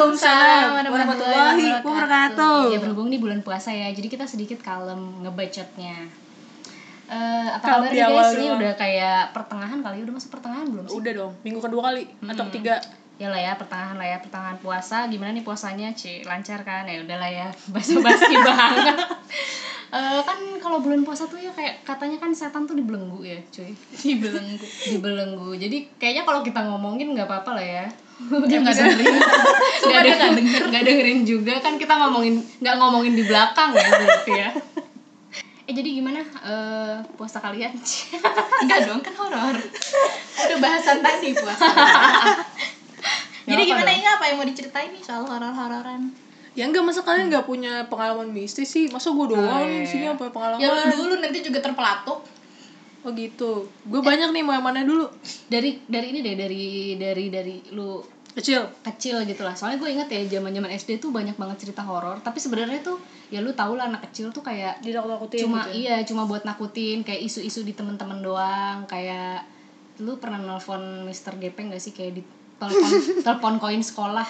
Waalaikumsalam warahmatullahi wabarakatuh. Ya berhubung nih bulan puasa ya, jadi kita sedikit kalem ngebacotnya. Eh apa kabar nih guys? Ini udah kayak pertengahan kali, udah masuk pertengahan belum sih? Udah dong, minggu kedua kali atau ketiga. Ya lah ya, pertengahan lah ya, pertengahan puasa. Gimana nih puasanya, Ci? Lancar kan? Ya udahlah ya, basa-basi banget. Eh kan kalau bulan puasa tuh ya kayak katanya kan setan tuh dibelenggu ya, cuy. dibelenggu. Dibelenggu. Jadi kayaknya kalau kita ngomongin nggak apa-apa lah ya. dia nggak dengerin. Nggak denger. Nggak dengerin juga. Kan kita ngomongin nggak ngomongin di belakang ya berarti ya. Eh jadi gimana eh puasa kalian? Enggak dong kan horor. Udah bahasan tadi puasa. Jadi gimana dong. ini apa yang mau diceritain nih soal horor-hororan Ya enggak masa kalian nggak punya pengalaman mistis sih? Masa gue doang Oh, iya. sini apa pengalaman? ya lu dulu nanti juga terpelatuk Oh gitu. Gue banyak nih mau yang mana dulu? dari dari ini deh dari dari dari lu Kecil. kecil gitu lah soalnya gue inget ya zaman zaman SD tuh banyak banget cerita horor tapi sebenarnya tuh ya lu tau lah anak kecil tuh kayak Ditakut-takutin cuma gitu. iya cuma buat nakutin kayak isu-isu di temen-temen doang kayak lu pernah nelfon Mr. Gepeng gak sih kayak di telepon telepon koin sekolah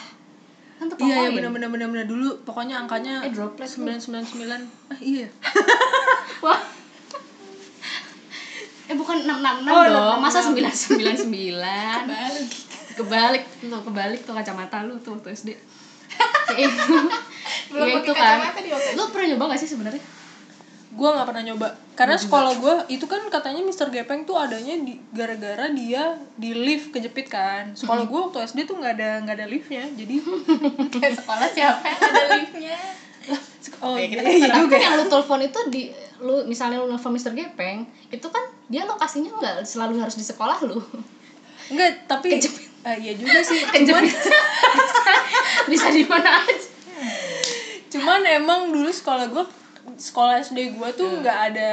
kan tuh Iya, iya koin. benar benar benar benar dulu pokoknya angkanya Eh, droplet lu. 999. Ah iya. Wah. Eh bukan 666 Oh, dong. 666. Masa 999? balik Kebalik tuh, kebalik tuh kacamata lu tuh waktu SD. Kayak Belum ya pakai itu kan. Lu pernah nyoba gak sih sebenarnya? Gue nggak pernah nyoba. Karena sekolah gue itu kan katanya Mr. Gepeng tuh adanya di gara-gara dia di lift kejepit kan. Sekolah gue waktu SD tuh nggak ada nggak ada liftnya. Jadi Kayak sekolah siapa yang ada liftnya oh Ya, iya, kita iya Tapi juga. kan yang lu telepon itu di lu misalnya lu nelfon Mr. Gepeng, itu kan dia lokasinya nggak selalu harus di sekolah lu. Enggak, tapi Kejepit. Eh, iya juga sih. Cuman, Kejepit. Bisa di mana aja. cuman emang dulu sekolah gue sekolah SD gue tuh nggak ada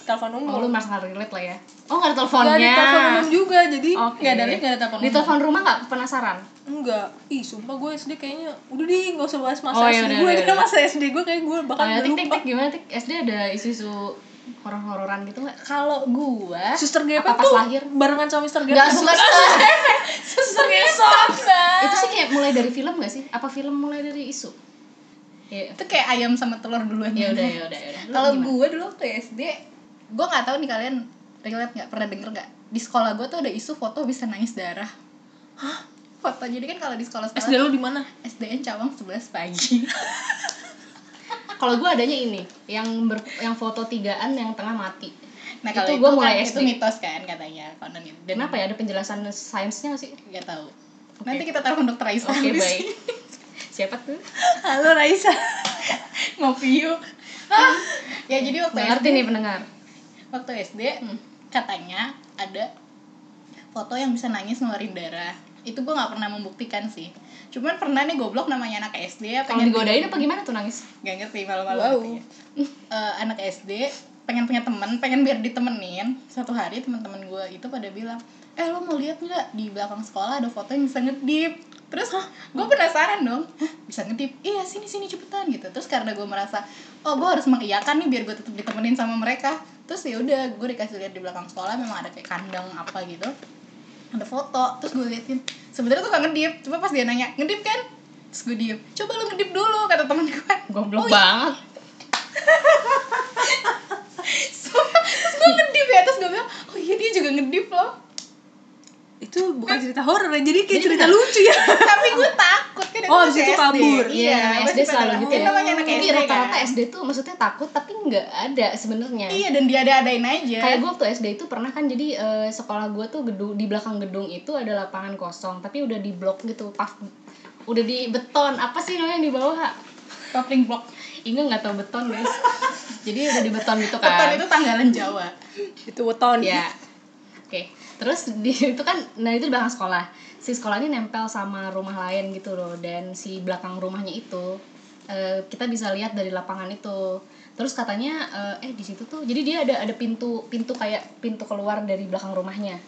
telepon Hmm. Oh, lu umum. merasa relate lah ya. Oh, nggak ada Nggak teleponnya. ada telepon umum juga, jadi. Nggak ada lift, nggak ada telepon Di umum. telepon rumah nggak penasaran? enggak. Ih, sumpah gue SD kayaknya udah deh nggak usah bahas masa Oh, SD yaudah, gue. Karena masa SD gue kayak gue Oh, bahkan ya, tik tik lupa. tik gimana tik? SD ada isu-isu horor-hororan gitu nggak? kalau gua Suster Gepeng tuh lahir? barengan sama Mr. Gepeng. Nggak suka Suster Gepeng. Itu sih kayak mulai dari film nggak sih? Apa film mulai dari isu? Ya, itu kayak ayam sama telur duluan ya udah ya udah ya kalau gue dulu waktu SD gue nggak tahu nih kalian relate nggak pernah denger nggak di sekolah gue tuh ada isu foto bisa nangis darah Hah? foto jadi kan kalau di sekolah SD sekolah lu di mana? SDN Cawang 11 pagi Kalau gue adanya ini, yang ber, yang foto tigaan yang tengah mati. nah Itu kalau itu, gua kan, mulai itu SD. mitos kan katanya konon itu dan Kenapa ya ada penjelasan sainsnya sih? nggak tahu Oke. nanti kita telepon dokter Raisa Oke di baik. Siapa tuh? Halo Raisa. ngopi yuk Ah, ya jadi waktu Nggak SD ngerti nih pendengar. waktu SD Hmm. katanya ada foto yang bisa nangis ngeluarin darah itu gue nggak pernah membuktikan sih cuman pernah nih goblok namanya anak SD ya Kalau digodain apa gimana tuh nangis? Gak ngerti malu-malu Wow. Eh, anak SD pengen punya temen pengen biar ditemenin satu hari teman-teman gue itu pada bilang eh lo mau lihat nggak di belakang sekolah ada foto yang bisa ngedip terus gue penasaran dong. Hah, bisa ngedip? Iya sini sini cepetan gitu. Terus karena gue merasa oh gue harus mengiyakan nih biar gue tetap ditemenin sama mereka. Terus ya udah gue dikasih lihat di belakang sekolah memang ada kayak kandang apa gitu. Ada foto terus gue liatin. Sebenarnya tuh gak ngedip cuma pas dia nanya ngedip kan? Terus gue diem coba lu ngedip dulu kata temen gue Goblok Oh, iya. banget. Sumpah, terus gue ngedip ya terus gue bilang oh iya dia juga ngedip loh Itu bukan cerita horor ya, jadi kayak Jadi cerita lucu ya. tapi gue takut kan Oh, abis itu kabur. Iya, gue SD selalu gitu ya. namanya anak Tapi SD rata-rata kan. SD tuh maksudnya takut tapi nggak ada sebenarnya. iya dan dia ada adain aja Kayak gue waktu SD itu pernah kan jadi eh, sekolah gue tuh gedung di belakang gedung itu ada lapangan kosong tapi udah di blok gitu, pas udah di beton. Apa sih namanya yang di bawah? coupling block Inge nggak tahu beton guys. jadi udah di beton gitu kan. beton itu tanggalan Jawa Itu weton. Ya. Oke. Terus di itu kan nah itu di belakang sekolah. Si sekolah ini nempel sama rumah lain gitu loh dan si belakang rumahnya itu eh, kita bisa lihat dari lapangan itu. Terus katanya eh, eh di situ tuh jadi dia ada ada pintu pintu kayak pintu keluar dari belakang rumahnya.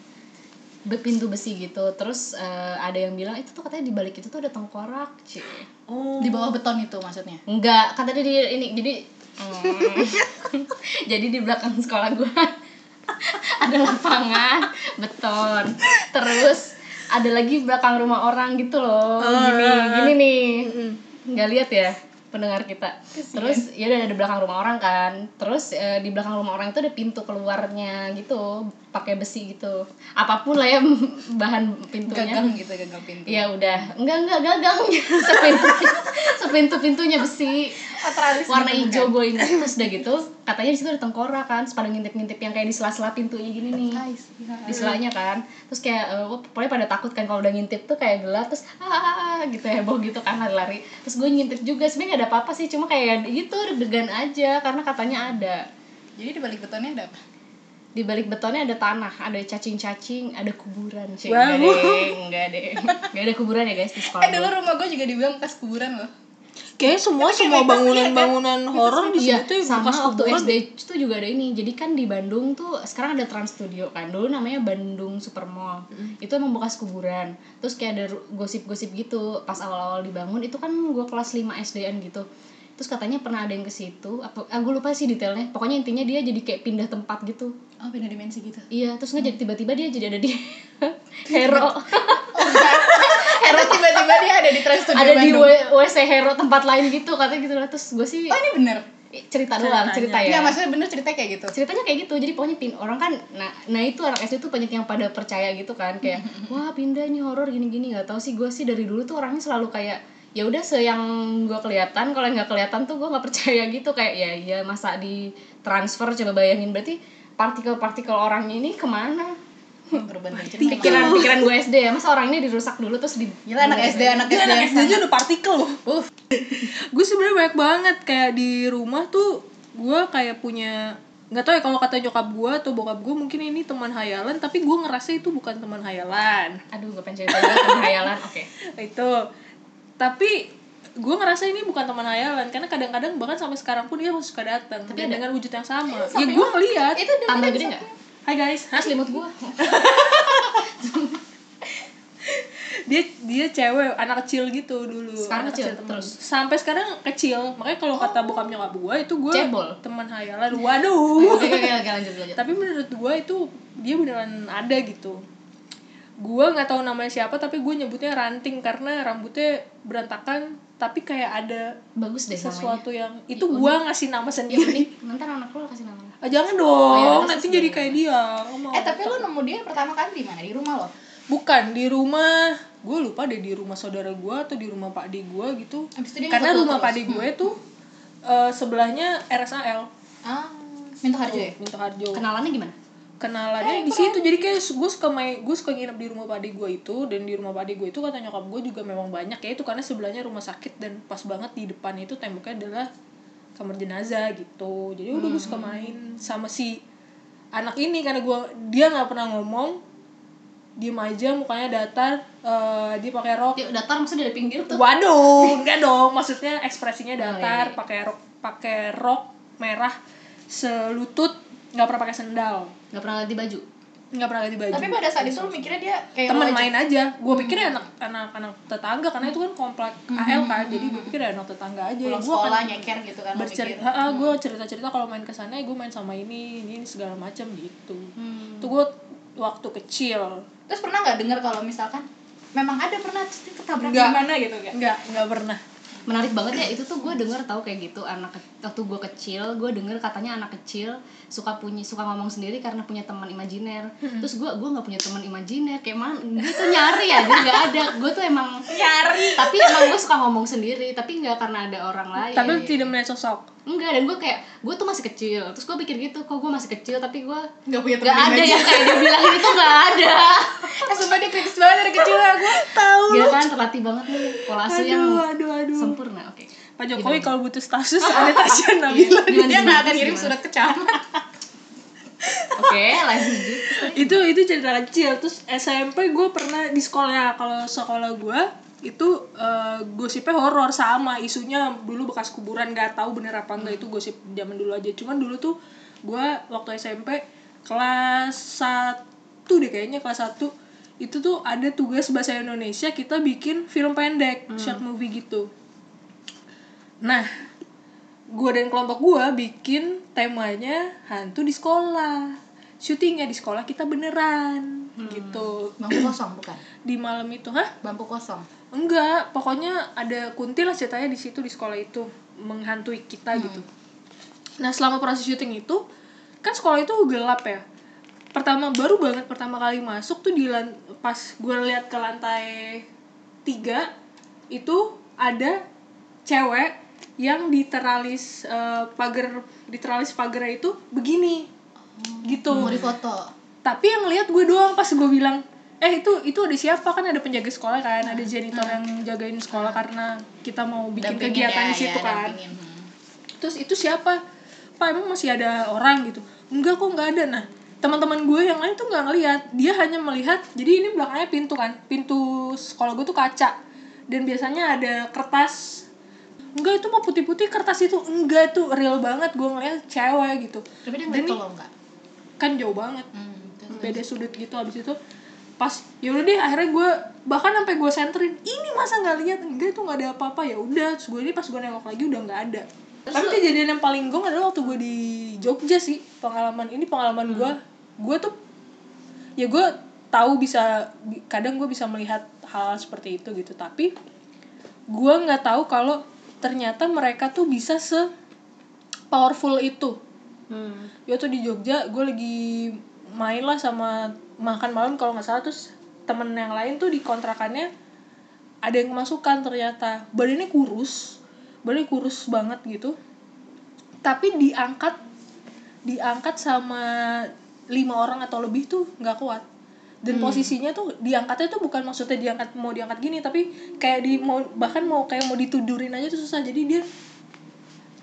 Pintu besi gitu. Terus eh, ada yang bilang itu tuh katanya di balik itu tuh ada tengkorak. Cie. Oh. di bawah beton itu maksudnya Enggak, tadi di ini jadi Hmm. jadi di belakang sekolah gua ada lapangan beton. Terus ada lagi belakang rumah orang gitu loh. Oh, gini ah, ah. gini nih. Nggak lihat ya pendengar kita. Terus ya udah ada belakang rumah orang kan. Terus eh, di belakang rumah orang itu ada pintu keluarnya gitu pakai besi gitu. Apa pun lah ya bahan pintunya. Gagang gitu gagang pintu. Ya udah. Enggak enggak gagang. Sepintu sepintu pintunya besi. Naturalis warna hijau gue ingat terus udah gitu katanya di situ ada tengkorak kan pada ngintip-ngintip yang kayak di sela-sela pintunya gini nih. Di selanya kan. Terus kayak wah, pokoknya pada takut kan kalau udah ngintip tuh kayak gelap terus ah gitu heboh gitu kan lari-lari. Terus gue ngintip juga sebenarnya gak ada apa-apa sih cuma kayak gitu deg-degan aja karena katanya ada. Jadi di balik betonnya ada apa? Di balik betonnya ada tanah ada cacing-cacing ada kuburan sih Wow. enggak deh enggak deh. Enggak ada kuburan ya guys di sekolah eh dulu rumah gue juga dibilang bekas kuburan loh Kayaknya semua semua bangunan-bangunan horor Iya, disebutnya sama bekas waktu kuburan. SD itu juga ada ini. Jadi kan di Bandung tuh sekarang ada Trans Studio kan. Dulu namanya Bandung Supermall. Itu emang bekas kuburan. Terus kayak ada gosip-gosip gitu pas awal-awal dibangun itu kan gua kelas 5 SD-an gitu. Terus katanya pernah ada yang ke situ. Apa ah, gue lupa sih detailnya. Pokoknya intinya dia jadi kayak pindah tempat gitu. oh pindah dimensi gitu Iya, terus nggak jadi tiba-tiba dia jadi ada di Hero. Hero tiba-tiba dia ada di Trans Studio ada di Bandung. W- WC Hero tempat lain gitu katanya gitu lah. Terus gue sih oh ini bener cerita doang, Ceritanya. cerita ya. Iya maksudnya bener ceritanya kayak gitu ceritanya kayak gitu jadi pokoknya pin orang kan nah nah itu anak SD tuh banyak yang pada percaya gitu kan kayak wah pindah ini horor gini gini nggak tahu sih gue sih dari dulu tuh orangnya selalu kayak ya udah se yang gue kelihatan kalau yang nggak kelihatan tuh gue nggak percaya gitu kayak ya ya masa di transfer coba bayangin berarti partikel-partikel orangnya ini ke mana cerita pikiran. Pikiran gue SD ya. Masa orang ini dirusak dulu terus di Gila anak SD anak SD anak SD aja udah partikel loh. Uh, gue sebenarnya banyak banget. Kayak di rumah tuh gue kayak punya nggak tahu ya kalau kata nyokap gue atau bokap gue mungkin ini teman hayalan tapi gue ngerasa itu bukan teman hayalan. Aduh gue pengen cerita juga tentang hayalan. Oke. Itu. Tapi gue ngerasa ini bukan teman hayalan karena kadang-kadang bahkan sampai sekarang pun dia masih suka datang. Tapi dengan wujud yang sama. Ya gue ngeliat. Itu dia tambah gede nggak hai guys. Hah, selimut gue dia dia cewek anak kecil gitu dulu. Sekarang anak kecil, temen. terus? sampai sekarang kecil. Makanya kalau kata bokap nyokap gue itu gue teman hayalan. Waduh. Oke oke oke lanjut lanjut. Tapi menurut gue itu dia beneran ada gitu. Gue nggak tahu namanya siapa tapi gue nyebutnya ranting karena rambutnya berantakan tapi kayak ada bagus deh namanya. sesuatu yang itu gue ngasih nama ya sendiri. unik. Nanti anak lo kasih nama jangan Oh, dong iya, terus nanti terus jadi kayak dia. Mau. Eh tapi lu nemu dia pertama kali di mana? Di rumah lo? bukan di rumah. Gue lupa deh di rumah saudara gue atau di rumah pak di gue gitu. Abis itu dia karena rumah pak di gue tuh eh, sebelahnya RSAL Ah, Minto Harjo ya? Minto Harjo kenalannya gimana? Kenalannya di situ. jadi kayak gue suka main gue suka nginep di rumah padi gue itu dan di rumah padi gue itu kata nyokap gue juga memang banyak ya itu karena sebelahnya rumah sakit dan pas banget di depan itu temboknya adalah kamar jenazah gitu. Jadi udah gue suka main sama si anak ini karena gue dia nggak pernah ngomong. Diem aja mukanya datar eh, dia pakai rok. Dia datar maksudnya dari pinggir tuh? Waduh, enggak dong. Maksudnya ekspresinya Oh, datar, iya, iya. pakai rok pakai rok merah selutut, nggak pernah pakai sendal, nggak pernah ganti baju nggak pernah ganti baju. Tapi pada saat itu lu mikirnya dia kayak temen main aja. Gue pikirnya anak anak anak tetangga karena itu kan komplek AL kan, jadi gue pikir anak tetangga aja. pulang Gue sekolah nyeker gitu kan bercerita, gue cerita cerita kalau main ke sana gue main sama ini, ini, ini segala macam gitu. hmm. Itu gue waktu kecil. Terus pernah nggak dengar kalau misalkan memang ada pernah ketabrak gimana gitu kan? Nggak nggak pernah. menarik banget ya itu tuh gue denger tahu kayak gitu anak waktu gue kecil gue denger katanya anak kecil suka punya suka ngomong sendiri karena punya teman imajiner terus gue gue nggak punya teman imajiner kayak mana dia tuh nyari ya jadi nggak ada gue tuh emang Nyari. tapi emang gue suka ngomong sendiri tapi nggak karena ada orang lain Tapi tidak melihat sosok. enggak dan gue kayak gue tuh masih kecil terus gue pikir gitu kok gue masih kecil tapi gue Nggak punya teman ada imajiner. yang kayak dia bilang itu nggak ada Eh, sumpah dia kritis banget dari kecil ya gue. Tahu. Gila kan terlatih banget nih pola asuh yang Aduh, aduh, aduh. sempurna oke Pak Jokowi kalau butuh status ada Tasya Nabila Gimana, Dia nggak gimana, akan kirim surat ke camat. oke lanjut. Itu itu cerita kecil. Terus SMP gue pernah di sekolah kalau sekolah gue itu eh, gosipnya horor sama. Isunya dulu bekas kuburan nggak tahu bener apa enggak itu gosip zaman dulu aja. Cuman dulu tuh gue waktu SMP kelas satu deh kayaknya kelas satu itu tuh ada tugas bahasa Indonesia kita bikin film pendek short movie gitu nah gue dan kelompok gue bikin temanya hantu di sekolah. Syutingnya di sekolah kita beneran gitu. bangku kosong bukan? Di malam itu hah? Bangku kosong. Enggak pokoknya ada kunti lah ceritanya di situ di sekolah itu menghantui kita Hmm. gitu. Nah selama proses syuting itu kan sekolah itu gelap ya. Pertama baru banget pertama kali masuk tuh di lan- pas gue lihat ke lantai tiga itu ada cewek yang di teralis eh, pagar di teralis pagarnya itu begini. Gitu. Mau difoto tapi yang lihat gue doang pas gue bilang eh itu itu ada siapa? Kan ada penjaga sekolah kan ada janitor yang jagain sekolah karena kita mau bikin Dampingin kegiatan ya, di situ ya, kan. dampingin. Hmm. terus itu siapa? Pak emang masih ada orang? Gitu. Enggak kok nggak ada. Nah teman-teman gue yang lain tuh nggak ngelihat. Dia hanya melihat jadi ini belakangnya pintu kan. Pintu sekolah gue tuh kaca. Dan biasanya ada kertas enggak itu mau putih-putih kertas itu. Enggak itu real banget. Gue ngeliat cewek gitu. Tapi dia ngeliat kalau enggak. Kan jauh banget. Hmm. beda sudut gitu abis itu. Pas ya udah deh akhirnya gue bahkan sampai gue senterin ini masa nggak lihat? Enggak itu nggak ada apa-apa. Ya udah gue ini pas gue nengok lagi udah nggak ada. Tapi kejadian yang paling gong adalah waktu gue di Jogja sih. Pengalaman ini pengalaman gue gue tuh ya gue tahu bisa bi- kadang gue bisa melihat hal seperti itu gitu. Tapi gue nggak tahu kalau ternyata mereka tuh bisa se powerful itu. Hmm. ya tuh di Jogja gue lagi main lah sama makan malam kalau nggak salah terus temen yang lain tuh di kontrakannya ada yang kemasukan ternyata. Badannya kurus badannya kurus banget gitu. Tapi diangkat diangkat sama lima orang atau lebih tuh nggak kuat dan posisinya tuh diangkatnya tuh bukan maksudnya diangkat mau diangkat gini tapi kayak di mau bahkan mau kayak mau ditudurin aja tuh susah. Jadi dia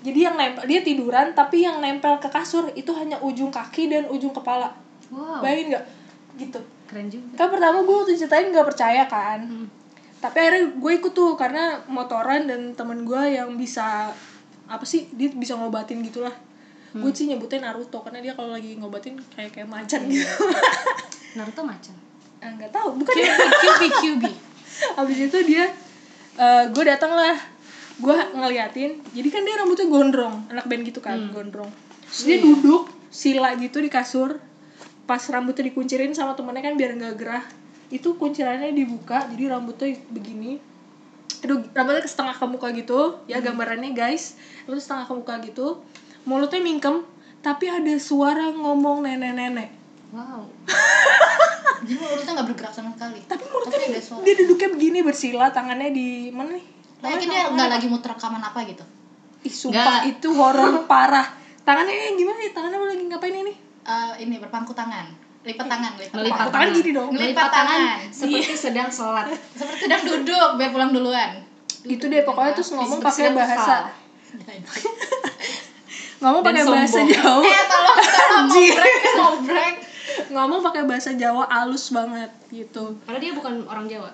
jadi yang nempel dia tiduran tapi yang nempel ke kasur itu hanya ujung kaki dan ujung kepala. Wow. Bayangin nggak? Gitu. Keren juga. Kan pertama gue waktu ceritain nggak percaya kan? Hmm. tapi akhirnya gue ikut tuh karena motoran dan temen gue yang bisa apa sih dia bisa ngobatin gitulah gue sih nyebutnya Naruto karena dia kalau lagi ngobatin kayak kayak macan gitu. Naruto macan? Ah, nggak tahu bukan QB QB QB habis itu dia eh gue datang lah. Gue ngeliatin jadi kan dia rambutnya gondrong anak band gitu kan gondrong. Terus dia duduk sila gitu di kasur. Pas rambutnya dikuncirin sama temennya kan biar nggak gerah. Itu kuncirannya dibuka jadi rambutnya begini. Aduh rambutnya ke setengah ke muka gitu. Ya gambarannya guys. Rambutnya setengah ke muka gitu mulutnya mingkem tapi ada suara ngomong nenek-nenek. Wow. Jadi mulutnya nggak bergerak sama sekali. Tapi mulutnya Tapi dia, dia duduknya begini bersila tangannya di mana nih? Yakin dia nggak lagi muter rekaman apa gitu? Ih sumpah Nggak. itu horor parah. Tangannya gimana nih? Tangannya lagi ngapain ini? Eh, ini berpangku tangan. Lipat tangan lipat Melipat Tangan. tangan. gini dong. Ngelipat tangan. seperti sedang sholat. Seperti sedang duduk biar pulang duluan. Itu deh pokoknya terus ngomong Seperti pakai bahasa. Ngomong pakai bahasa. Jawa. eh tolong tolong mau Anjir. break mau break ngomong pakai bahasa Jawa halus banget gitu. padahal dia bukan orang Jawa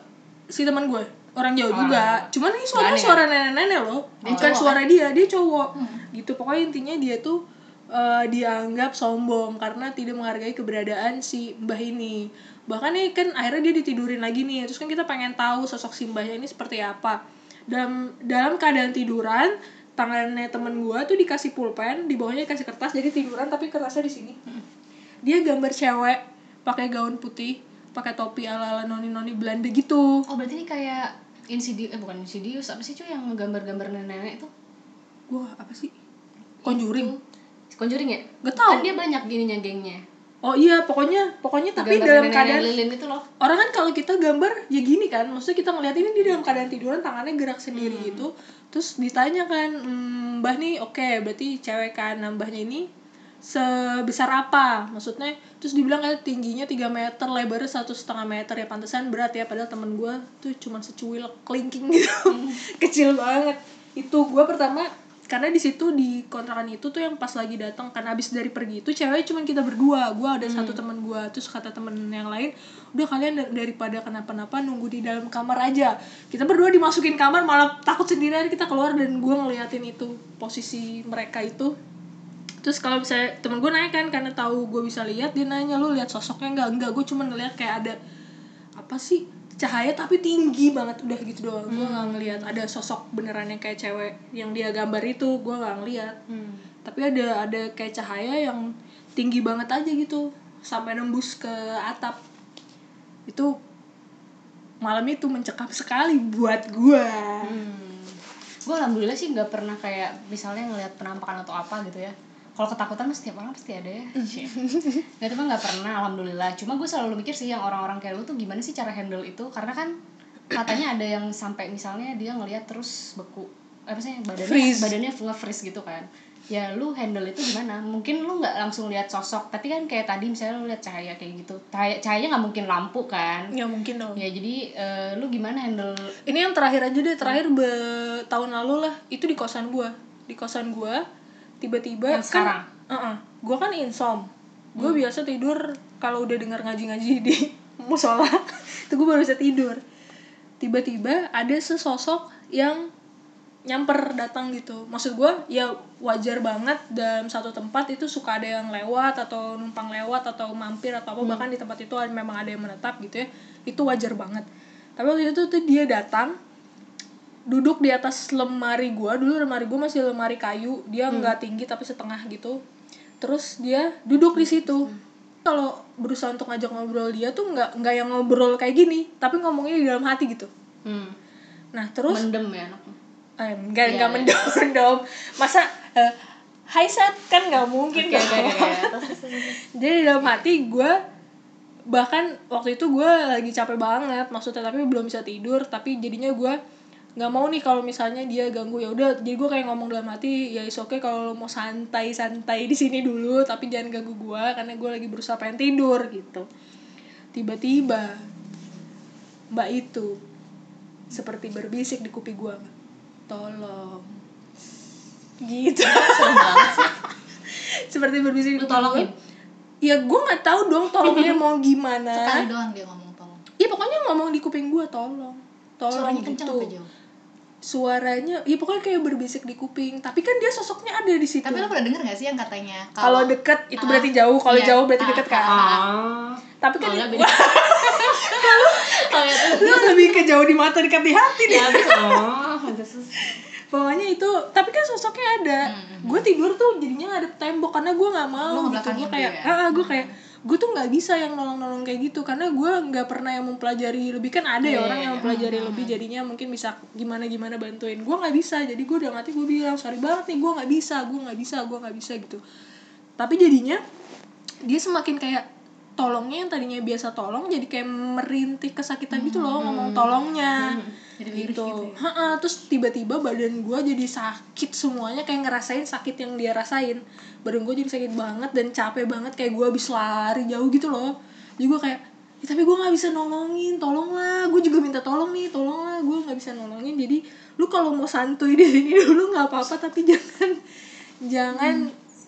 Si teman gue orang Jawa Orang juga. Cuman ini suara suara nenek-nenek loh. Dia Bukan cowok, suara dia, dia cowok. Hmm. Gitu pokoknya intinya dia tuh eh, dianggap sombong karena tidak menghargai keberadaan si mbah ini. Bahkan nih kan akhirnya dia ditidurin lagi nih. Terus kan kita pengen tahu sosok si mbahnya ini seperti apa. Dalam dalam keadaan tiduran, tangannya temen gue tuh dikasih pulpen, di bawahnya dikasih kertas, jadi tiduran tapi kertasnya di sini. Dia gambar cewek pakai gaun putih, pakai topi ala-ala noni-noni Belanda gitu. oh berarti ini kayak Insidious eh bukan Insidious apa sih cuy yang gambar-gambar nenek-nenek itu Wah, apa sih? Conjuring. Conjuring ya Gak tau. kan dia banyak gininya gengnya Oh iya, pokoknya pokoknya tapi Gambar dalam keadaan lilin itu loh. orang kan kalau kita gambar ya gini kan, maksudnya kita ngeliat ini dia dalam keadaan tiduran tangannya gerak sendiri Hmm. gitu. Terus ditanya kan, "Hmm, Mbah nih oke, berarti cewek kan, nah, mbahnya ini sebesar apa? Maksudnya terus dibilang kayak tingginya 3 meter lebarnya satu setengah meter. Ya pantesan berat ya padahal temen gue tuh cuma secuil kelingking gitu. Kecil banget. Itu gue pertama karena di situ di kontrakan itu tuh yang pas lagi datang kan abis dari pergi itu cewek cuma kita berdua. Gue ada satu teman gue terus kata temen yang lain udah kalian dar- daripada kenapa-napa nunggu di dalam kamar aja. Kita berdua dimasukin kamar malah takut sendirian kita keluar dan gue ngeliatin itu posisi mereka itu. Terus kalau misalnya temen gue nanya kan karena tahu gue bisa lihat dia nanya lu lihat sosoknya enggak enggak gue cuma ngeliat kayak ada apa sih cahaya tapi tinggi banget udah gitu doang gue nggak ngeliat ada sosok beneran yang kayak cewek yang dia gambar itu gue nggak ngeliat Hmm. tapi ada ada kayak cahaya yang tinggi banget aja gitu sampai nembus ke atap itu malam itu mencekam sekali buat gue Hmm. Gue alhamdulillah sih nggak pernah kayak misalnya ngelihat penampakan atau apa gitu ya. Kalau ketakutan setiap orang pasti ada ya. Cie. Nah, itu mah nggak pernah alhamdulillah. Cuma gue selalu mikir sih yang orang-orang kayak lu tuh gimana sih cara handle itu? Karena kan katanya ada yang sampai misalnya dia ngelihat terus beku apa sih badannya Freeze. badannya nge-freeze gitu kan. Ya lu handle itu gimana? Mungkin lu nggak langsung lihat sosok, tapi kan kayak tadi misalnya lu lihat cahaya kayak gitu. Cahaya cahayanya nggak mungkin lampu kan. ya mungkin dong Ya jadi eh, lu gimana handle ini yang terakhir aja deh terakhir be- tahun lalu lah itu di kosan gue di kosan gue tiba-tiba Yang sekarang? kan, gue kan insom. Gue biasa tidur kalau udah dengar ngaji-ngaji di musola. Itu gue baru bisa tidur. Tiba-tiba ada sesosok yang nyamper datang gitu. Maksud gue ya wajar banget dalam satu tempat itu suka ada yang lewat atau numpang lewat atau mampir atau apa. Bahkan di tempat itu memang ada yang menetap gitu ya. Itu wajar banget. Tapi waktu itu tuh dia datang duduk di atas lemari gua dulu lemari gua masih lemari kayu dia nggak tinggi tapi setengah gitu. Terus dia duduk di situ. Kalau berusaha untuk ngajak ngobrol dia tuh nggak nggak yang ngobrol kayak gini tapi ngomongnya di dalam hati gitu. Hmm, nah terus mendem ya eh, nggak Iya, nggak iya. mendom mendom masa eh, Hai Sat. Kan nggak mungkin dong. oke, oke, oke. jadi di dalam hati gue bahkan waktu itu gue lagi capek banget maksudnya tapi belum bisa tidur tapi jadinya gue nggak mau nih kalau misalnya dia ganggu. Ya udah jadi gue kayak ngomong dalam hati ya is oke kalau lo mau santai santai di sini dulu tapi jangan ganggu gue karena gue lagi berusaha pengen tidur gitu. Tiba-tiba mbak itu seperti berbisik di kuping gue tolong. Gitu. Seperti berbisik Lu tolongin? ya gue nggak tahu dong tolongnya mau gimana. Sekali doang dia ngomong tolong. Iya pokoknya ngomong di kuping gue tolong tolong suaranya kenceng gitu. apa jauh suaranya iya pokoknya kayak berbisik di kuping. Tapi kan dia sosoknya ada di situ. Tapi lo pernah denger gak sih yang katanya kalau deket itu Ah, berarti jauh. Kalau iya. jauh berarti Ah, deket kan Ah. tapi kan ya tuh. lu lebih ke jauh di mata dekat di hati deh Ya, oh, pokoknya itu tapi kan sosoknya ada. Gue tidur tuh jadinya ngadep tembok karena gue nggak mau gitu. Gue kayak dia ya? ah gue kayak gue tuh nggak bisa yang nolong-nolong kayak gitu karena gue nggak pernah yang mempelajari lebih. Kan ada ya Iya, orang iya, yang iya. mempelajari lebih jadinya mungkin bisa gimana gimana bantuin. Gue nggak bisa jadi gue udah mati gue bilang sorry banget nih gue nggak bisa gue nggak bisa gue nggak bisa gitu. Tapi jadinya dia semakin kayak tolongnya yang tadinya biasa tolong jadi kayak merintih kesakitan gitu loh ngomong tolongnya Jadi gitu, gitu ya? Ha-ha, terus tiba-tiba badan gue jadi sakit semuanya kayak ngerasain sakit yang dia rasain. Badan gue jadi sakit banget dan capek banget kayak gue habis lari jauh gitu loh. Jadi gue kayak "Ya, tapi gue nggak bisa nolongin tolonglah. Gue juga minta tolong nih tolonglah gue nggak bisa nolongin. Jadi lu kalau mau santuy di sini dulu nggak apa-apa tapi jangan jangan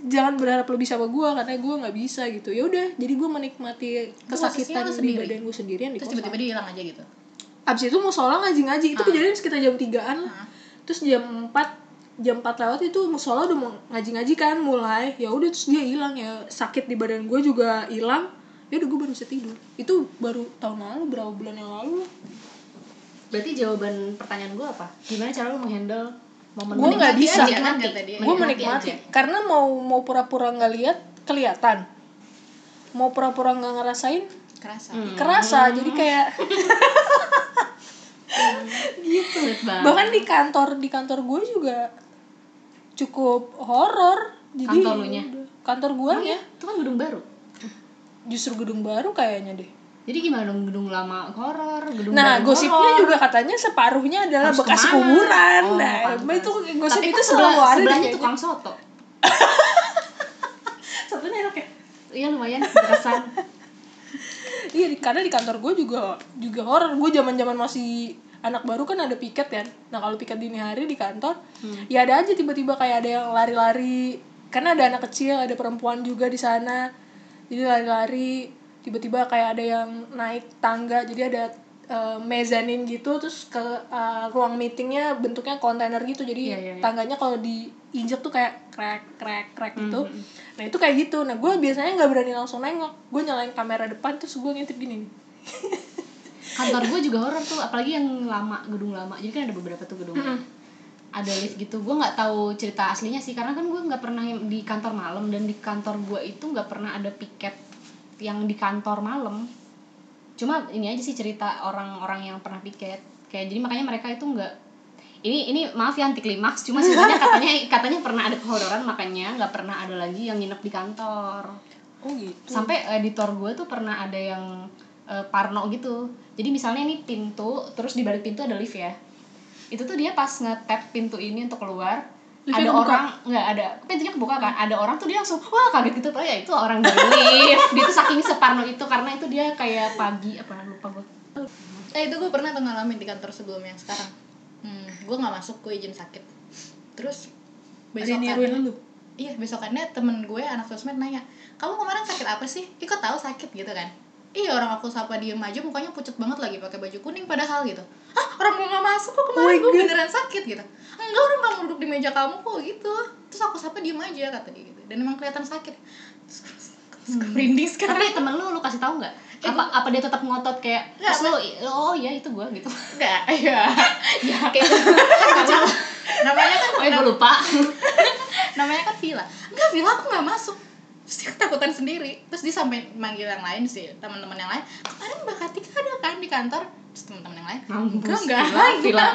jangan berharap lebih sama gue karena gue nggak bisa gitu. Ya udah jadi gue menikmati kesakitan di badan gue sendirian di terus tiba-tiba dia hilang aja gitu abis itu mau sholat ngaji-ngaji. Itu Ah. kejadian sekitar jam 3an lah. Ah. terus jam 4 jam 4 lewat itu musola udah mau ngaji-ngaji kan mulai. Ya udah terus dia hilang ya. Sakit di badan gue juga hilang. Ya udah gue baru bisa tidur. Itu baru tahun lalu berapa bulan yang lalu? Berarti jawaban pertanyaan gue apa? Gimana cara lu menghandle momen gue nggak bisa. aja kan kata dia. gue menikmati karena mau mau pura-pura nggak lihat kelihatan. Mau pura-pura nggak ngerasain kerasa. Hmm. kerasa. Jadi kayak gitu bahkan di kantor di kantor gue juga cukup horor jadi Kantor lu nya? udah. kantor gue Oh, ya? Itu kan gedung baru. justru gedung baru kayaknya deh Jadi gimana dong gedung lama horor, gedung nah baru gosipnya horor? juga katanya separuhnya adalah Harus bekas ke mana? kuburan Oh, nah pantas. itu gosip Tapi itu kan selalu sebelah, ada sebelahnya tukang soto. satunya enak ya Iya lumayan berkesan. Iya, di, karena di kantor gue juga juga horor. Gue zaman-zaman masih anak baru kan ada piket kan. Nah kalau piket dini hari di kantor, ya ada aja tiba-tiba kayak ada yang lari-lari. Karena ada anak kecil, ada perempuan juga di sana. Jadi lari-lari. Tiba-tiba kayak ada yang naik tangga. Jadi ada eh, mezanin gitu. Terus ke eh, ruang meetingnya bentuknya kontainer gitu. Jadi Iya, iya, iya. tangganya kalau diinjek tuh kayak krek krek krek gitu. Nah itu kayak gitu. Nah gue biasanya nggak berani langsung nengok. Gue nyalain kamera depan terus gue ngintip gini. nih. Kantor gue juga horor tuh, apalagi yang lama, gedung lama. Jadi kan ada beberapa tuh gedungnya. Ada lift gitu. Gue nggak tahu cerita aslinya sih, karena kan gue nggak pernah di kantor malam dan di kantor gue itu nggak pernah ada piket yang di kantor malam. Cuma ini aja sih cerita orang-orang yang pernah piket. Kayak jadi makanya mereka itu nggak ini ini maaf ya anti klimaks. Cuma sebenarnya katanya katanya pernah ada kehororan makanya nggak pernah ada lagi yang nginep di kantor. Oh gitu. Sampai editor gue tuh pernah ada yang eh, parno gitu. Jadi misalnya ini pintu terus di balik pintu ada lift ya. Itu tuh dia pas nge-tap pintu ini untuk keluar ada kebuka? orang nggak ada pintunya kebuka kan ada orang tuh dia langsung wah kaget gitu oh ya itu orang dari lift dia tuh saking separno itu karena itu dia kayak pagi apa lupa gue Eh itu gue pernah tuh ngalamin di kantor sebelumnya sekarang. Hmm, gue nggak masuk, gue izin sakit. Terus besokannya, lu iya besokannya temen gue anak sosmed nanya, kamu kemarin sakit apa sih? Ikut tahu sakit gitu kan? Iya orang aku sapa diem aja mukanya pucet banget lagi pakai baju kuning padahal gitu. Ah orang gue nggak masuk kok Oh kemarin my gue beneran sakit gitu. Enggak orang kamu duduk di meja kamu kok gitu. Terus aku sapa diem aja kata dia gitu. Dan emang kelihatan sakit. Terus, merinding sekarang. tapi temen lu lu kasih tahu nggak apa apa dia tetap ngotot kayak Nggak, terus lu oh iya itu gue gitu Enggak, iya. ya Kayak namanya kan oh ya gue lupa namanya kan Villa enggak Villa aku nggak masuk terus dia ketakutan sendiri. Terus dia sampai manggil yang lain sih teman-teman yang lain. Kemarin mbak Katika ada kan di kantor? Terus teman-teman yang lain enggak enggak. Gila,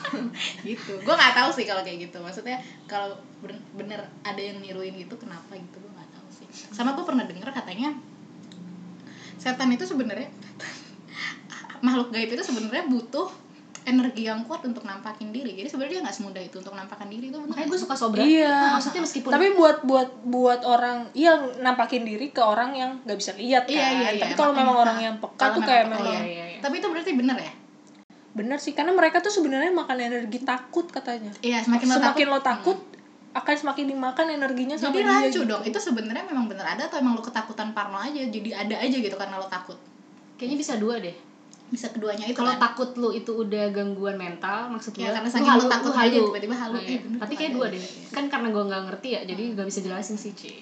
gitu. Gue nggak tahu sih kalau kayak gitu. Maksudnya kalau ben- bener ada yang niruin gitu kenapa gitu? Gue nggak tahu sih. Sama gue pernah dengar katanya setan itu sebenarnya makhluk gaib itu sebenarnya butuh energi yang kuat untuk nampakin diri. Jadi sebenarnya dia nggak semudah itu untuk nampakin diri itu bener makanya gue suka sobra. Iya. maksudnya meskipun tapi buat buat buat orang yang nampakin diri ke orang yang nggak bisa lihat kan Iya, iya, iya. tapi kalau Makanya, memang orang yang peka tuh kayak memang iya, iya, iya. tapi itu berarti bener ya? Bener sih karena mereka tuh sebenarnya makan energi takut katanya. Iya semakin lo semakin takut lo takut akan semakin dimakan energinya sama jadi dia rancu gitu. dong itu sebenarnya memang bener ada atau emang lo ketakutan parno aja jadi ada aja gitu karena lo takut? Kayaknya bisa dua deh bisa keduanya itu kalau kan takut lu itu udah gangguan mental maksud Ya, karena saking lu takut lu aja, halu. tiba-tiba halu. Eh, iya. bener tapi kayak dua deh kan karena gue nggak ngerti ya jadi gak bisa jelasin sih Ci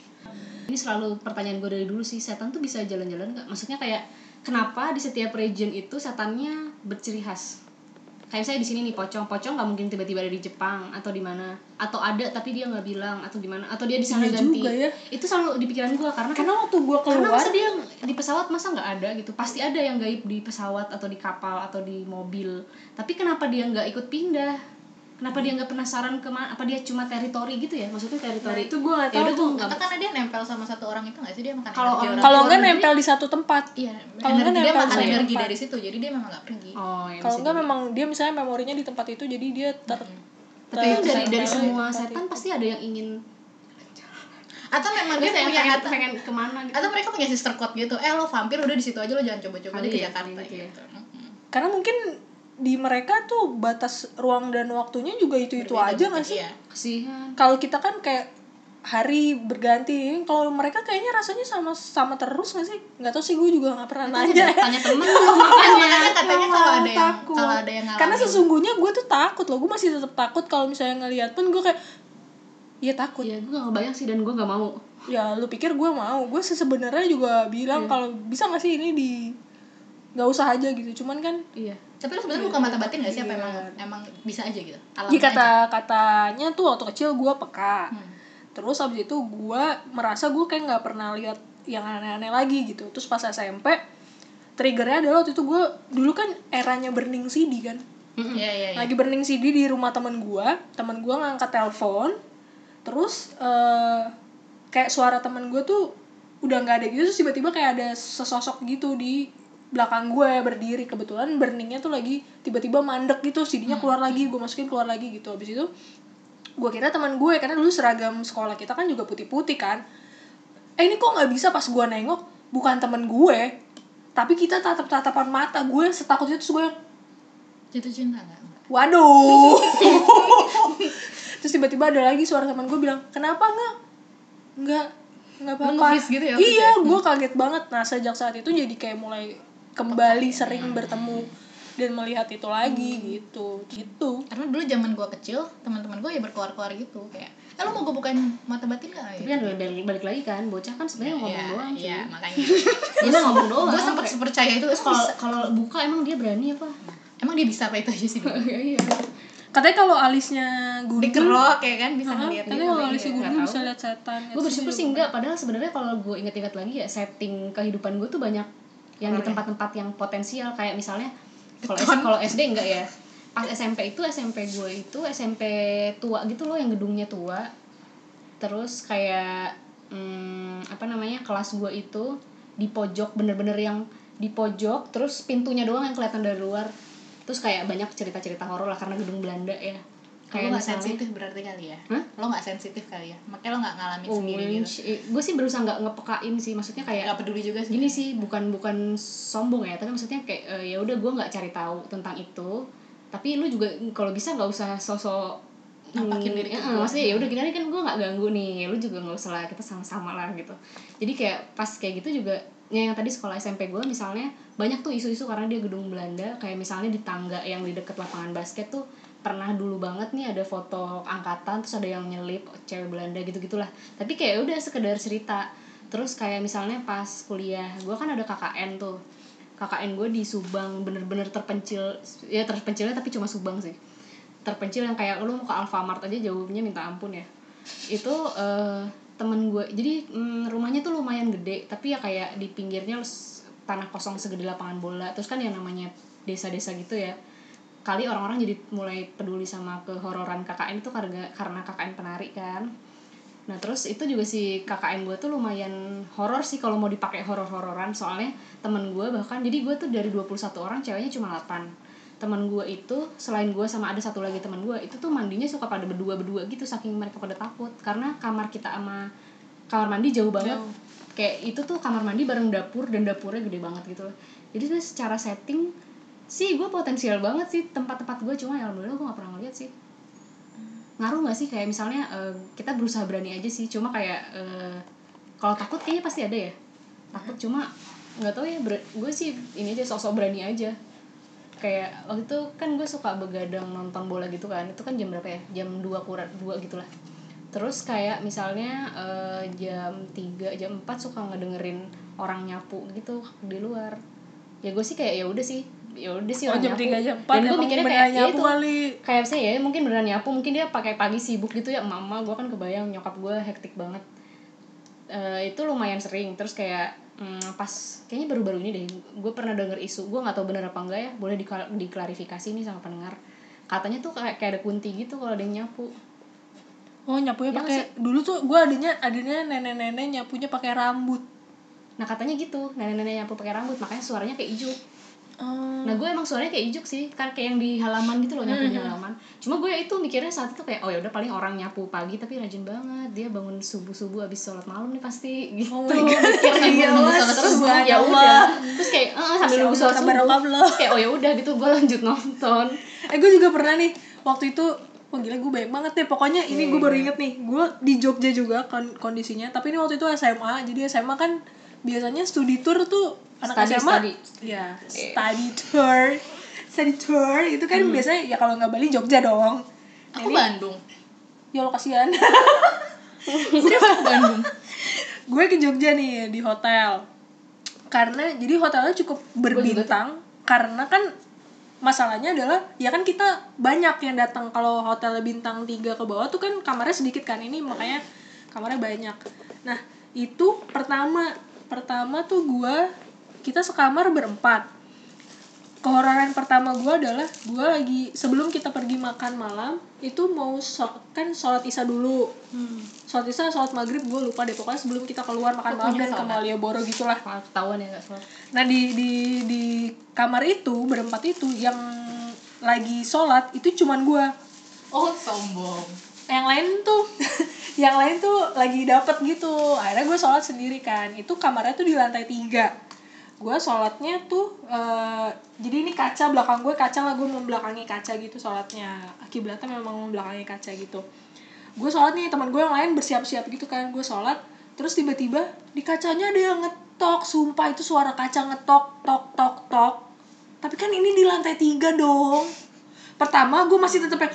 ini selalu pertanyaan gue dari dulu sih setan tuh bisa jalan-jalan nggak maksudnya kayak kenapa di setiap region itu setannya berciri khas kayak saya di sini nih pocong. Pocong nggak mungkin tiba-tiba ada di Jepang atau di mana. Atau ada tapi dia nggak bilang atau gimana atau dia di sana Iya ganti. juga ya. itu selalu di pikiran gue karena kan karena waktu karena keluar masa dia di pesawat masa nggak ada gitu? Pasti ada yang gaib di pesawat atau di kapal atau di mobil. Tapi kenapa dia nggak ikut pindah kenapa dia nggak penasaran ke mana apa dia cuma teritori gitu ya? Maksudnya nah, teritori itu gua nggak ya tahu tuh. nggak karena dia nempel sama satu orang itu nggak sih? Dia makan Kalau energi orang- orang kalau nggak nempel di satu tempat. Iya Kalau nggak energi dia nempel makan energi tempat. dari situ jadi dia memang nggak pergi. Oh ya kalau nggak memang dia misalnya memorinya di tempat itu jadi dia ter tapi kan dari ter- dari ter- semua setan itu. pasti ada yang ingin atau memang dia dia pengen punya pengen, atau, pengen ke mana gitu. Atau mereka punya sister code gitu. Eh lo vampir udah di situ aja lo jangan coba-coba di ya, Jakarta gitu ya. gitu. Karena mungkin di mereka tuh batas ruang dan waktunya juga itu itu Berbeda-beda, aja nggak sih? iya. kasihan. Kalau kita kan kayak hari berganti kalau mereka kayaknya rasanya sama sama terus nggak sih? Nggak tahu sih gue juga nggak pernah nanya. tanya temen makanya katanya kalau ada yang takut. kalau ada yang karena ngalamin. sesungguhnya gue tuh takut loh gue masih tetap takut kalau misalnya ngeliat pun gue kayak iya takut. Ya gue gak ngebayang sih dan gue gak mau. Ya lu pikir gue mau. Gue sebenarnya juga Iya. bilang kalau bisa nggak sih ini di nggak usah aja gitu cuman kan iya tapi lo sebenarnya bukan mata batin gak sih apa Iya. emang emang bisa aja gitu ya Alami kata aja. katanya tuh waktu kecil gue peka Hmm. terus abis itu gue merasa gue kayak nggak pernah lihat yang aneh-aneh lagi gitu terus pas SMP triggernya adalah waktu itu gue dulu kan eranya burning CD kan Mm-mm. Iya iya iya. lagi burning CD di rumah temen gue temen gue ngangkat telepon terus eh, kayak suara temen gue tuh udah nggak ada gitu terus tiba-tiba kayak ada sesosok gitu di belakang gue berdiri kebetulan burningnya tuh lagi tiba-tiba mandek gitu CD-nya keluar lagi gue masukin keluar lagi gitu habis itu gue kira teman gue karena dulu seragam sekolah kita kan juga putih-putih kan eh ini kok nggak bisa pas gue nengok bukan temen gue tapi kita tatap tatapan mata gue setakut itu gue jatuh cinta nggak Waduh. Terus tiba-tiba ada lagi suara teman gue bilang, kenapa nggak? Nggak, nggak apa-apa. gitu ya, Iya, ya? gue kaget banget. Nah sejak saat itu jadi kayak mulai kembali sering bertemu dan melihat itu lagi gitu, gitu. karena dulu zaman gua kecil teman-teman gue ya berkeluar-keluar gitu kayak eh lo mau gue bukain mata batin gak tapi kan balik, balik lagi kan bocah kan sebenarnya ngomong Iya, doang sih. iya makanya. Dia ngomong doang. Gue sempet Kayak, percaya itu kalau kalau buka emang dia berani apa? Emang dia bisa apa itu aja sih iya. Katanya kalau alisnya gundul, dikerok ya kan? Bisa ngeliat katanya kalau alisnya Iya, gundul bisa tahu. lihat setan. gue bersyukur sih enggak padahal sebenarnya kalau gue inget-inget lagi ya setting kehidupan gue tuh banyak yang di tempat-tempat yang potensial kayak misalnya kalau SD enggak ya? Pas SMP itu SMP gue itu SMP tua gitu loh yang gedungnya tua. Terus kayak hmm, apa namanya kelas gue itu di pojok bener-bener yang di pojok terus pintunya doang yang kelihatan dari luar. Terus kayak banyak cerita-cerita horor lah karena gedung Belanda ya Kayak lo gak misalnya- sensitif berarti kali ya? Hah? Lo gak sensitif kali ya? Makanya lo gak ngalamin Oh, sendiri gitu gue sih berusaha nggak ngepekain sih maksudnya kayak Gak peduli juga sih gini sih bukan bukan sombong ya tapi maksudnya kayak eh, ya udah gue nggak cari tahu tentang itu tapi lu juga kalau bisa nggak usah sosok Nampakin hmm, diri gua. maksudnya ya udah gini kan gue nggak ganggu nih lu juga nggak usah lah kita sama-sama lah gitu jadi kayak pas kayak gitu juga ya yang tadi sekolah SMP gue misalnya banyak tuh isu-isu karena dia gedung Belanda kayak misalnya di tangga yang di deket lapangan basket tuh pernah dulu banget nih ada foto angkatan terus ada yang nyelip cewek Belanda gitu gitulah tapi kayak udah sekedar cerita. Terus kayak misalnya pas kuliah gue kan ada KKN tuh. KKN gue di Subang bener-bener terpencil ya terpencilnya tapi cuma Subang sih. Terpencil yang kayak lu mau ke Alfamart aja jauhnya minta ampun ya. Itu eh, temen gue jadi mm, rumahnya tuh lumayan gede tapi ya kayak di pinggirnya tanah kosong segede lapangan bola. Terus kan yang namanya desa-desa gitu ya kali orang-orang jadi mulai peduli sama kehororan KKN itu karena karena KKN penari kan. Nah terus itu juga si KKN gue tuh lumayan horor sih kalau mau dipakai horor-hororan. Soalnya temen gue bahkan jadi gue tuh dari 21 orang ceweknya cuma 8 teman gue itu selain gue sama ada satu lagi teman gue itu tuh mandinya suka pada berdua berdua gitu saking mereka pada takut. Karena kamar kita sama kamar mandi jauh banget. Jauh. kayak itu tuh kamar mandi bareng dapur dan dapurnya gede banget gitu loh. Jadi tuh secara setting sih gue potensial banget sih tempat-tempat gue cuma ya alhamdulillah gue gak pernah ngeliat sih. Ngaruh gak sih? Kayak misalnya eh, kita berusaha berani aja sih cuma kayak eh, kalau takut kayaknya pasti ada ya. Takut cuma nggak tahu ya gue sih ini aja sosok berani aja. Kayak waktu itu kan gue suka begadang nonton bola gitu kan itu kan jam berapa ya? Jam 2 kurang 2 gitulah. Terus kayak misalnya eh, jam 3 jam 4 suka ngedengerin orang nyapu gitu di luar. Ya gue sih kayak ya udah sih ya udah sih Oh, jam nyapu. 3 jam. 4 dan gue mikirnya kayak ya nyapu itu kali. kayak saya ya mungkin beneran nyapu mungkin dia pakai pagi sibuk gitu ya. Mama gue kan kebayang nyokap gue hektik banget. Eh, itu lumayan sering. Terus kayak hmm, pas kayaknya baru-baru ini deh gue pernah denger isu gue nggak tahu bener apa enggak ya boleh dikla- diklarifikasi nih sama pendengar. Katanya tuh kayak kayak ada kunti gitu kalau ada yang nyapu. Oh nyapunya Ya, pakai dulu tuh gue adanya adanya nenek-nenek nyapunya pakai rambut. nah katanya gitu nenek-nenek nyapu pakai rambut makanya suaranya kayak ijuk Oh. Nah gue emang suaranya kayak ijuk sih, kan kayak yang di halaman gitu loh nyapu di halaman. Cuma gue itu mikirnya saat itu kayak oh ya udah paling orang nyapu pagi tapi rajin banget dia bangun subuh subuh abis sholat malam nih pasti gitu. Oh my God. Iya, terus ya udah, terus kayak eh, sambil nunggu sholat subuh, kayak oh ya udah gitu gue lanjut nonton. Eh gue juga pernah nih waktu itu Wah gila gue banyak banget deh Pokoknya ini gue baru inget nih Gue di Jogja juga kon- kondisinya Tapi ini waktu itu SMA Jadi SMA kan biasanya studi tour tuh Anak Study, SMA study. Ya study tour. Study tour Itu kan biasanya ya kalau nggak Bali Jogja dong. Aku Bandung. Ya lo kasihan. Bandung? Gue ke Jogja nih di hotel. Karena jadi hotelnya cukup berbintang karena kan masalahnya adalah ya kan kita banyak yang datang. Kalau hotel bintang 3 ke bawah tuh kan kamarnya sedikit kan ini makanya kamarnya banyak. Nah itu pertama. Pertama tuh gue kita sekamar berempat. Kehororan pertama gue adalah gue lagi sebelum kita pergi makan malam itu mau so- kan sholat isya dulu. Sholat isya sholat maghrib gue lupa deh pokoknya sebelum kita keluar makan malam dan ke Malioboro gitulah. Malah ketahuan ya gak sholat. nah di di di kamar itu berempat itu yang lagi sholat itu cuman gue Oh sombong. Yang lain tuh yang lain tuh lagi dapet gitu. Akhirnya gue sholat sendiri kan. Itu kamarnya tuh di lantai tiga gue sholatnya tuh eh, jadi ini kaca belakang gue kaca lah gue membelakangi kaca gitu sholatnya. Kiblatnya memang membelakangi kaca gitu. Gue sholat nih teman gue yang lain bersiap-siap gitu kan gue sholat. Terus tiba-tiba di kacanya ada yang ngetok sumpah itu suara kaca ngetok tok tok tok. Tapi kan ini di lantai tiga dong. Pertama gue masih tetep kayak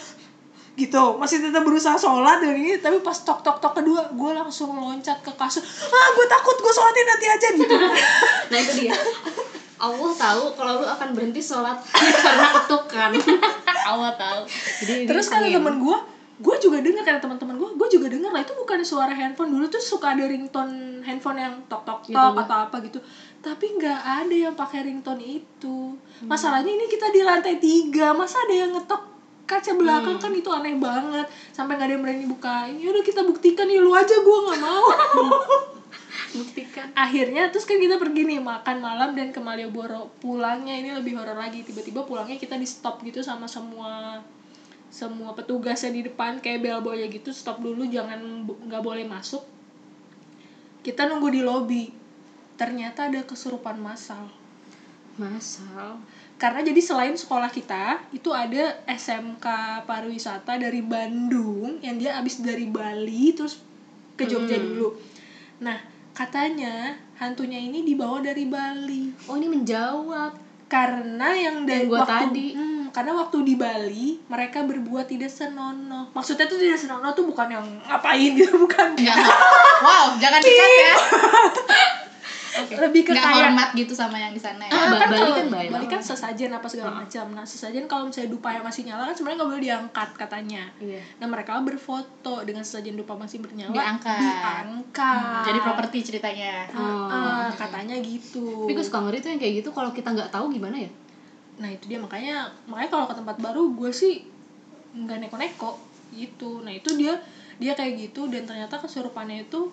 gitu masih tetap berusaha sholat dan ini tapi pas tok tok tok kedua gue langsung loncat ke kasur ah gue takut gue sholatin nanti aja gitu Nah itu dia. Allah tahu kalau lu akan berhenti sholat karena ketukan. Allah tahu. Jadi terus angin. temen gue gue juga dengar kata teman-teman gue gue juga dengar lah itu bukan suara handphone dulu tuh suka ada ringtone handphone yang tok tok Gitu, tok Bu. atau apa gitu tapi nggak ada yang pakai ringtone itu masalahnya ini kita di lantai tiga masa ada yang ngetok kaca belakang kan itu aneh banget. Sampai nggak ada yang berani bukain. Ya udah kita buktikan. Ya lu aja gue nggak mau. Buktikan. Akhirnya terus kan kita pergi nih makan malam dan ke Malioboro. Pulangnya ini lebih horor lagi. Tiba-tiba pulangnya kita di stop gitu sama semua semua petugasnya di depan. Kayak bellboynya gitu stop dulu jangan nggak boleh masuk. Kita nunggu di lobi ternyata ada kesurupan massal. Masal karena jadi selain sekolah kita itu ada SMK pariwisata dari Bandung yang dia abis dari Bali terus ke Jogja Hmm. dulu. Nah katanya hantunya ini dibawa dari Bali. Oh ini menjawab. Karena yang dari Yang gua waktu tadi. Hmm, karena waktu di Bali mereka berbuat tidak senonoh. Maksudnya tuh tidak senonoh tuh bukan yang ngapain gitu bukan. Nggak, wow jangan dikat ya lebih ke nggak kayak hormat gitu sama yang di sana ya? Ah, Ba- Bali kalau- kan baik Bali kan sesajen apa segala macam. Nah sesajen kalau misalnya dupa yang masih nyala kan sebenarnya nggak boleh diangkat katanya. Iya. Nah mereka berfoto dengan sesajen dupa masih bernyala Diangkat. Diangkat. jadi properti ceritanya. Oh. Ah, katanya gitu. tapi gue suka ngeri tuh yang kayak gitu kalau kita nggak tahu gimana ya? Nah itu dia. Makanya makanya kalau ke tempat baru gue sih nggak neko-neko. Gitu. Nah itu dia dia kayak gitu dan ternyata kesurupannya itu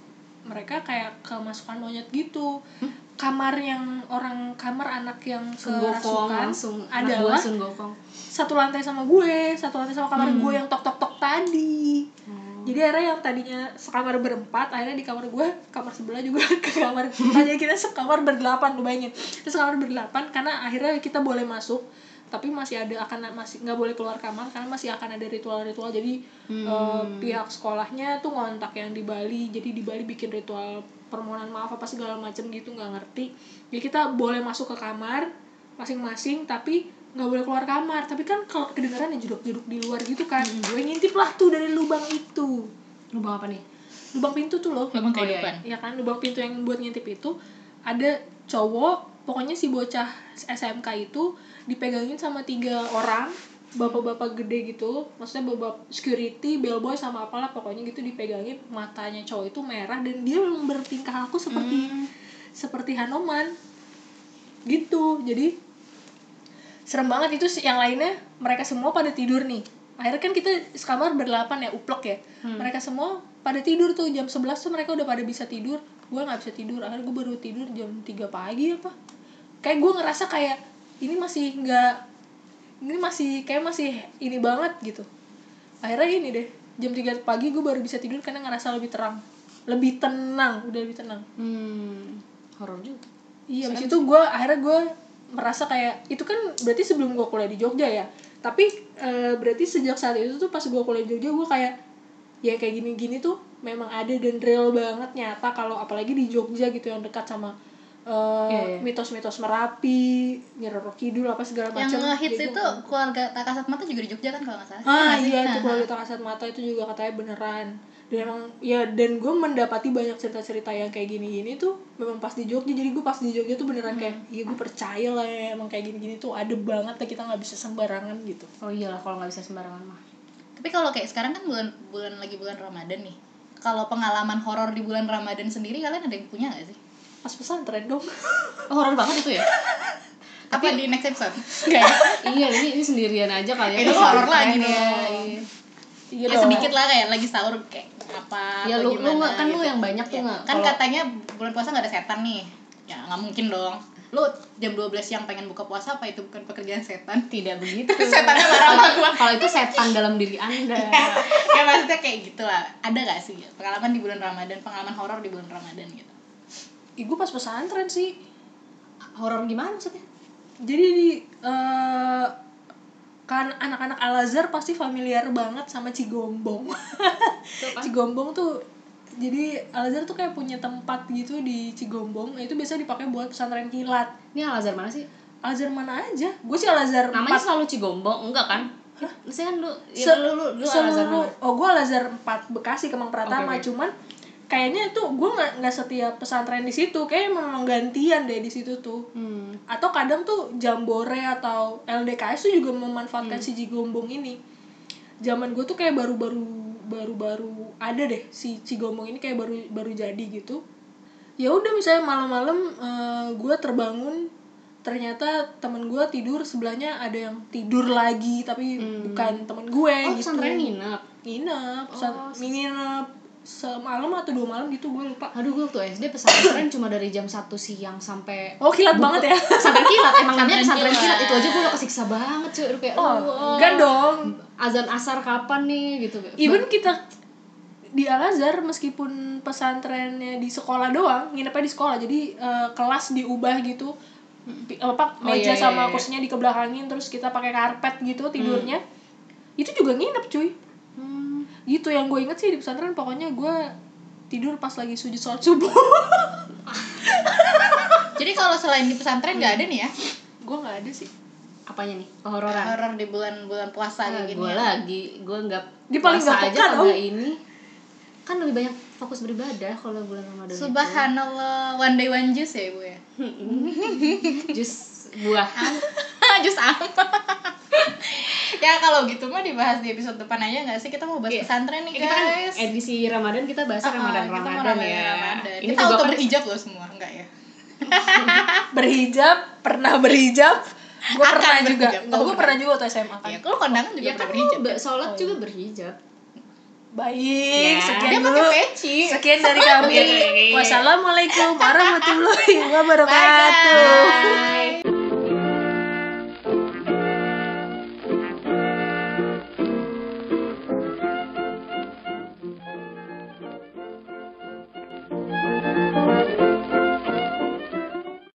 mereka kayak kemasukan monyet gitu. Kamar yang orang kamar anak yang kerasukan adalah Gokong satu lantai sama gue, satu lantai sama kamar Hmm. gue yang tok tok tok tadi. Oh. Jadi akhirnya yang tadinya sekamar berempat, akhirnya di kamar gue, kamar sebelah juga ke kamar. Jadi kita sekamar berdelapan, bayangin. Terus kamar berdelapan karena akhirnya kita boleh masuk, tapi masih ada akan masih nggak boleh keluar kamar karena masih akan ada ritual-ritual. Jadi Hmm. eh, pihak sekolahnya tuh ngontak yang di Bali. Jadi di Bali bikin ritual permohonan maaf apa segala macam gitu nggak ngerti. Jadi kita boleh masuk ke kamar masing-masing tapi nggak boleh keluar kamar. Tapi kan kalau kedengeran ya jeduk-jeduk di luar gitu kan. Gue ngintip lah tuh dari lubang itu. Lubang apa nih? Lubang pintu tuh loh. Lubang Oh, iya, kehidupan. ya kan? Lubang pintu yang buat ngintip itu. Ada cowok pokoknya si bocah SMK itu dipegangin sama tiga orang bapak-bapak gede gitu. Maksudnya bapak security bellboy sama apalah pokoknya gitu dipegangin. Matanya cowok itu merah dan dia memang bertingkah laku seperti Hmm. seperti Hanoman gitu. Jadi serem banget itu yang lainnya mereka semua pada tidur nih. Akhirnya kan kita sekamar berdelapan ya uplok ya. Hmm. mereka semua pada tidur tuh jam 11 tuh mereka udah pada bisa tidur. Gue nggak bisa tidur akhirnya gue baru tidur jam 3 pagi apa kayak gue ngerasa kayak ini masih nggak ini masih kayak masih ini banget gitu. Akhirnya ini deh jam 3 pagi gue baru bisa tidur karena ngerasa lebih terang. Lebih tenang udah lebih tenang. Hmm horor juga. Iya, abis itu gue akhirnya gue merasa kayak itu kan berarti sebelum gue kuliah di Jogja ya. Tapi eh, berarti sejak saat itu tuh pas gue kuliah di Jogja gue kayak ya kayak gini-gini tuh memang ada dan real banget nyata kalau apalagi di Jogja gitu yang dekat sama eh, Iya, iya. mitos-mitos Merapi, Nyi Roro Kidul apa segala yang macam. ngehits Jadi itu keluarga tak kasat mata juga di Jogja kan kalau nggak salah. Ah iya itu Nah, keluarga tak kasat mata itu juga katanya beneran. Dan emang ya dan gue mendapati banyak cerita-cerita yang kayak gini-gini tuh memang pas di Jogja. Jadi gue pas di Jogja tuh beneran kayak iya gue percaya lah ya, emang kayak gini-gini tuh ada banget lah kita nggak bisa sembarangan gitu. Oh iyalah kalau nggak bisa sembarangan mah. Tapi kalau kayak sekarang kan bulan bulan lagi bulan Ramadan nih. Kalau pengalaman horor di bulan Ramadan sendiri kalian ada yang punya nggak sih pas pesantren dong. Oh, horor banget itu ya? Apa di next episode? Nggak ya? iya ini ini sendirian aja kali ya. Itu horor lagi ya, dong. iya. iya ya sedikit lah kayak lagi sahur kayak apa Ya, lu- lu nggak- kan lu gitu. yang banyak tuh Ya, nggak? kan Kalau- katanya bulan puasa nggak ada setan nih. Ya nggak mungkin dong. Lu jam 12 siang pengen buka puasa apa itu bukan pekerjaan setan? Tidak begitu. Setannya marah sama gua. kalau itu setan dalam diri anda. Ya maksudnya kayak gitu lah. Ada gak sih pengalaman di bulan Ramadan pengalaman horor di bulan Ramadan gitu gue pas pesantren sih. Horor gimana maksudnya? Jadi di eh, kan anak-anak Al Azhar pasti familiar banget sama Cigombong? Cigombong tuh jadi Al Azhar tuh kayak punya tempat gitu di Cigombong. Nah, itu biasa dipakai buat pesantren kilat. Ini Al Azhar mana sih? Al Azhar mana aja? Gue sih Al Azhar namanya empat. selalu Cigombong enggak kan? Saya kan lu ya, Se- lu lu lu Al Azhar oh gue Al Azhar 4 Bekasi Kemang Pratama. Oke, oke. cuman kayaknya tuh gue nggak nggak setiap pesantren di situ kayak memang gantian deh di situ tuh. Hmm. atau kadang tuh jambore atau LDKS tuh juga memanfaatkan Hmm. si Cigombong ini. Zaman gue tuh kayak baru-baru baru-baru ada deh si Cigombong ini kayak baru baru jadi gitu. Ya udah misalnya malam-malam eh, gue terbangun ternyata temen gue tidur sebelahnya ada yang tidur lagi tapi bukan temen gue oh gitu. pesantren nginep? Nginep sa- nginep semalam atau dua malam gitu gue lupa. Aduh gue waktu SD pesantren cuma dari jam 1 siang sampai oh kilat banget ya. Pesantren kilat emang namanya Pesantren kilat. kilat. itu aja gue udah kesiksa banget cuy. Udah kayak oh "Aduh, enggak dong. Azan asar kapan nih? Gitu even kita di Al Azhar meskipun pesantrennya di sekolah doang nginepnya di sekolah. Jadi eh, kelas diubah gitu. Apa Oh, meja iya, iya, sama iya. kursinya dikebelakangin terus kita pakai karpet gitu tidurnya. Itu juga nginep cuy. Hmm. Gitu yang gue inget sih di pesantren pokoknya gue tidur pas lagi sujud sholat subuh Jadi kalau selain di pesantren nggak ada nih ya gue nggak ada sih apanya nih kehororan horor di bulan-bulan puasa Ah, kayak gini. gue ya. lagi gue nggak Dia paling nggak aja tau. kagak ini kan lebih banyak fokus beribadah kalau bulan Ramadan itu. Subhanallah, one day one juice ya ibu ya. jus buah Jus apa? ya kalau gitu mah dibahas di episode depan aja nggak sih kita mau bahas Iya. pesantren nih kita kan guys. edisi Ramadan kita bahas Ah, Ramadan kita mau Ramadan ya Ramadan. ini Kita juga auto kan berhijab loh semua, enggak ya? berhijab pernah berhijab gue pernah juga oh, tahu gue kan? pernah juga waktu SMA kan Ya, kalau kondangan juga ya kan berhijab. sholat juga berhijab baik Ya. sekian Dia dulu peci. sekian dari kami wassalamualaikum warahmatullahi wabarakatuh Bye, guys.